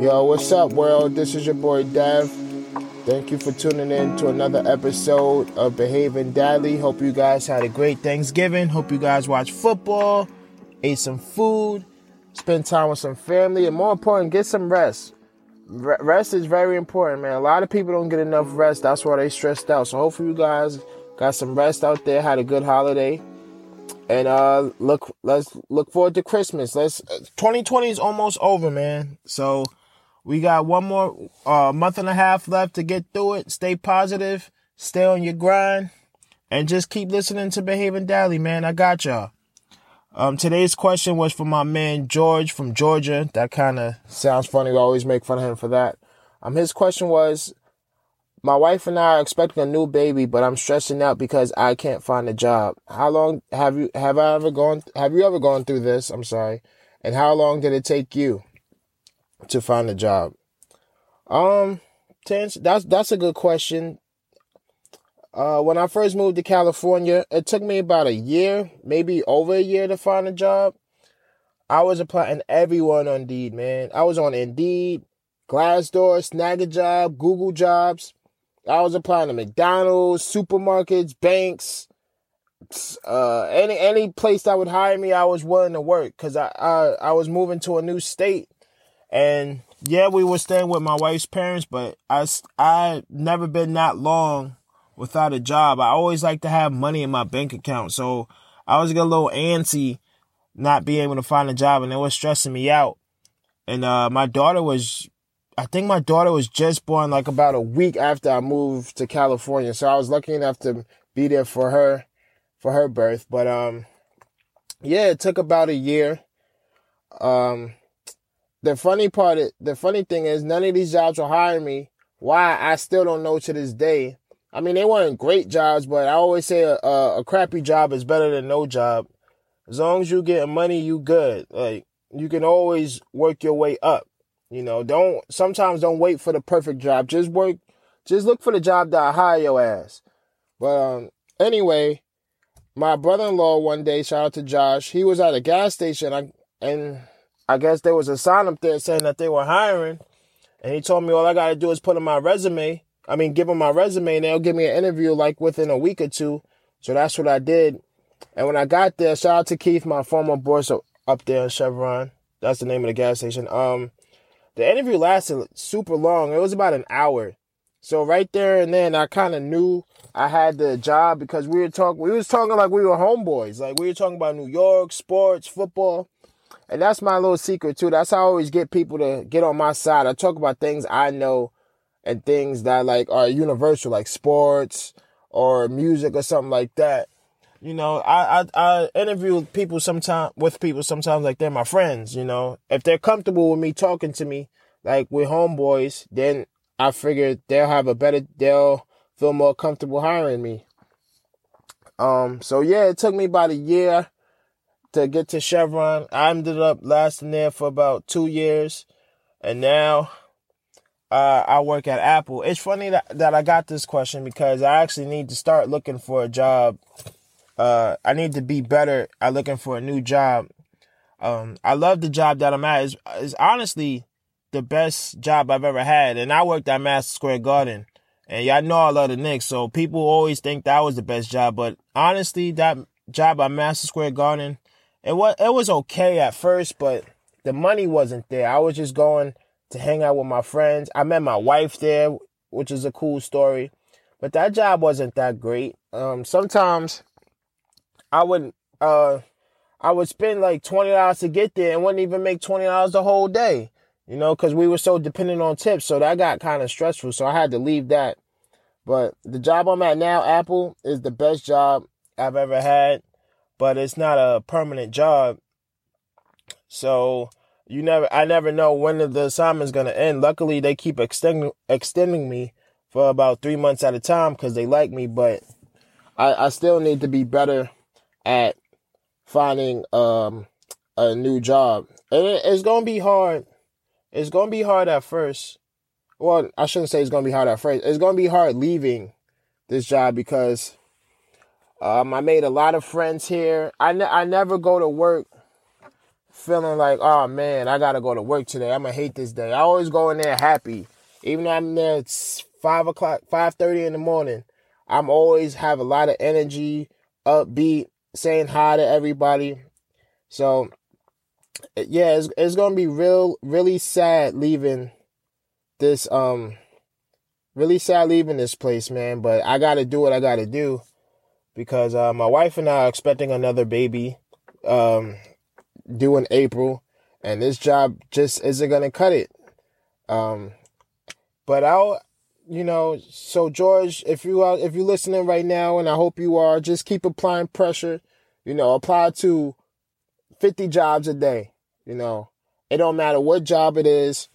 Yo, what's up, world? This is your boy Dev. Thank you for tuning in to another episode of Behaving Dadly. Hope you guys had a great Thanksgiving. Hope you guys watched football, ate some food, spend time with some family, and more important, get some rest. Rest is very important, man. A lot of people don't get enough rest. That's why they stressed out. So hopefully you guys got some rest out there, had a good holiday. And uh look let's look forward to Christmas. Let's 2020 is almost over, man. So we got one more uh, month and a half left to get through it. Stay positive, stay on your grind, and just keep listening to Behaving Dadly, man. I got y'all. Um, today's question was from my man George from Georgia. That kind of sounds funny. We always make fun of him for that. Um, his question was, my wife and I are expecting a new baby, but I'm stressing out because I can't find a job. How long have you have I ever gone? Have you ever gone through this? I'm sorry. And how long did it take you? To find a job? Um, Tense, that's that's a good question. Uh, when I first moved to California, it took me about a year, maybe over a year to find a job. I was applying everyone on Indeed, man. I was on Indeed, Glassdoor, Snagajob, Google Jobs. I was applying to McDonald's, supermarkets, banks, uh, any any place that would hire me. I was willing to work because I, I I was moving to a new state and yeah, we were staying with my wife's parents, but I, I never been that long without a job. I always like to have money in my bank account. So I was getting a little antsy not being able to find a job and it was stressing me out. And, uh, my daughter was, I think my daughter was just born like about a week after I moved to California. So I was lucky enough to be there for her, for her birth. But, um, yeah, it took about a year. Um, the funny part, the funny thing is, none of these jobs will hire me. Why? I still don't know to this day. I mean, they weren't great jobs, but I always say a, a, a crappy job is better than no job. As long as you get money, you good. Like you can always work your way up. You know, don't sometimes don't wait for the perfect job. Just work. Just look for the job that hire your ass. But um, anyway, my brother-in-law one day, shout out to Josh. He was at a gas station. I, and I guess there was a sign up there saying that they were hiring. And he told me all I got to do is put in my resume. I mean, give them my resume and they'll give me an interview like within a week or two. So that's what I did. And when I got there, shout out to Keith, my former boss up there in Chevron. That's the name of the gas station. Um, the interview lasted super long. It was about an hour. So right there and then I kind of knew I had the job because we were talking, we was talking like we were homeboys. Like we were talking about New York, sports, football. And that's my little secret too. That's how I always get people to get on my side. I talk about things I know and things that like are universal, like sports or music or something like that. You know, I, I, I interview people sometimes with people sometimes like they're my friends, you know. If they're comfortable with me talking to me, like with homeboys, then I figure they'll have a better they'll feel more comfortable hiring me. Um, so yeah, it took me about a year to get to Chevron. I ended up lasting there for about two years, and now uh, I work at Apple. It's funny that, that I got this question because I actually need to start looking for a job. Uh, I need to be better at looking for a new job. Um, I love the job that I'm at. It's, it's honestly the best job I've ever had, and I worked at Madison Square Garden. And y'all know I love the Knicks, so people always think that was the best job. But honestly, that job at Madison Square Garden it was it was okay at first, but the money wasn't there. I was just going to hang out with my friends. I met my wife there, which is a cool story. But that job wasn't that great. Um, sometimes I would uh I would spend like twenty dollars to get there and wouldn't even make twenty dollars the whole day. You know, because we were so dependent on tips, so that got kind of stressful. So I had to leave that. But the job I'm at now, Apple, is the best job I've ever had but it's not a permanent job. So you never, I never know when the assignment's gonna end. Luckily, they keep extending extending me for about three months at a time because they like me. But I, I still need to be better at finding um a new job, and it, it's gonna be hard. It's gonna be hard at first. Well, I shouldn't say it's gonna be hard at first. It's gonna be hard leaving this job because um, I made a lot of friends here. I, ne- I never go to work feeling like, oh man, I gotta go to work today. I'm gonna hate this day. I always go in there happy, even though I'm there. It's five o'clock, five thirty in the morning. I'm always have a lot of energy, upbeat, saying hi to everybody. So yeah, it's it's gonna be real, really sad leaving this um really sad leaving this place, man. But I gotta do what I gotta do because uh, my wife and I are expecting another baby um due in April, and this job just isn't gonna cut it. Um, but I'll you know, so George, if you are if you're listening right now, and I hope you are, just keep applying pressure. You know, apply to 50 jobs a day. You know, it don't matter what job it is,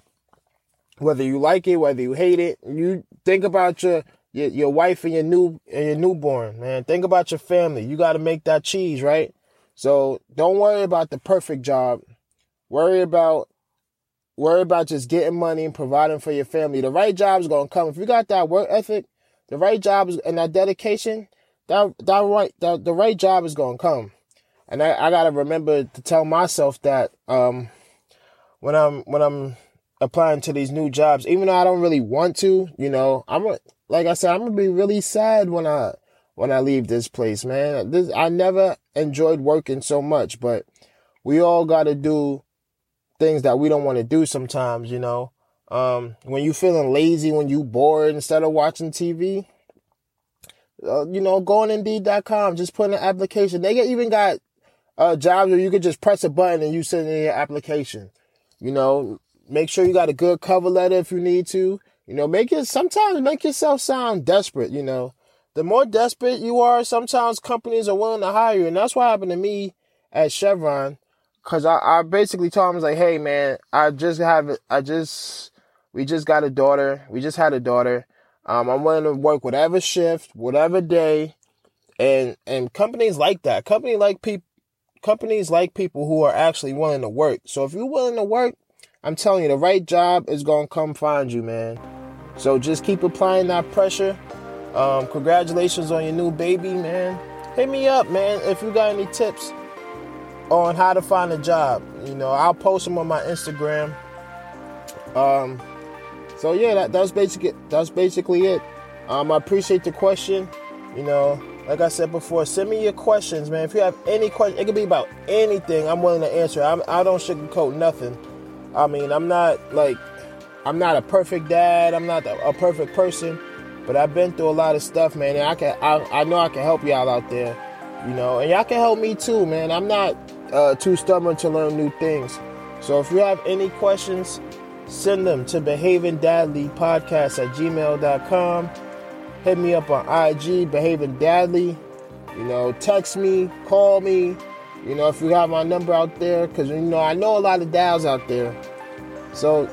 whether you like it, whether you hate it. You think about your your, your wife and your new and your newborn, man. Think about your family. You got to make that cheese, right? So don't worry about the perfect job. Worry about worry about just getting money and providing for your family. The right job is gonna come. If you got that work ethic, the right job is, and that dedication, that that right that the right job is gonna come. And I, I gotta remember to tell myself that um when I'm when I'm applying to these new jobs, even though I don't really want to, you know, I'm like I said, I'm gonna be really sad when I when I leave this place, man. This I never enjoyed working so much, but we all gotta do things that we don't want to do sometimes, you know. Um, when you feeling lazy, when you bored instead of watching TV, uh, you know, go on Indeed.com, just put in an application. They even got uh, jobs where you could just press a button and you send in your application. You know, make sure you got a good cover letter if you need to. You know, make it sometimes make yourself sound desperate. You know, the more desperate you are, sometimes companies are willing to hire you, and that's what happened to me at Chevron. Cause I, I basically told him, I was like, hey man, I just have, I just, we just got a daughter. We just had a daughter. Um, I'm willing to work whatever shift, whatever day. And, and companies like that. Company like people, companies like people who are actually willing to work. So if you're willing to work, I'm telling you, the right job is going to come find you, man. So just keep applying that pressure. Um, congratulations on your new baby, man. Hit me up, man, if you got any tips on how to find a job. You know, I'll post them on my Instagram. Um, so yeah, that, that's basically that's basically it. Um, I appreciate the question. You know, like I said before, send me your questions, man. If you have any questions, it could be about anything. I'm willing to answer. I'm, I don't sugarcoat nothing. I mean, I'm not like I'm not a perfect dad. I'm not a, perfect person, but I've been through a lot of stuff, man. And I can I, I know I can help y'all out there. You know, and y'all can help me too, man. I'm not uh, too stubborn to learn new things. So if you have any questions, send them to behaving dadly podcast at gmail.com. Hit me up on IG, behaving dadly. You know, text me, call me. You know, if you have my number out there, because you know I know a lot of dads out there. So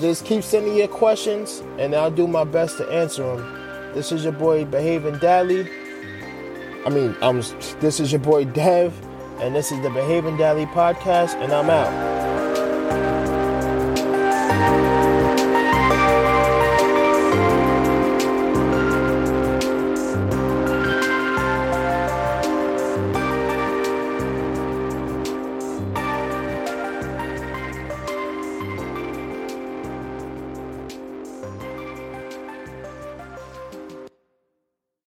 just keep sending your questions, and I'll do my best to answer them. This is your boy Behaving Dadly. I mean, I'm. this is your boy Dev and this is the Behaving Dadly podcast, and I'm out.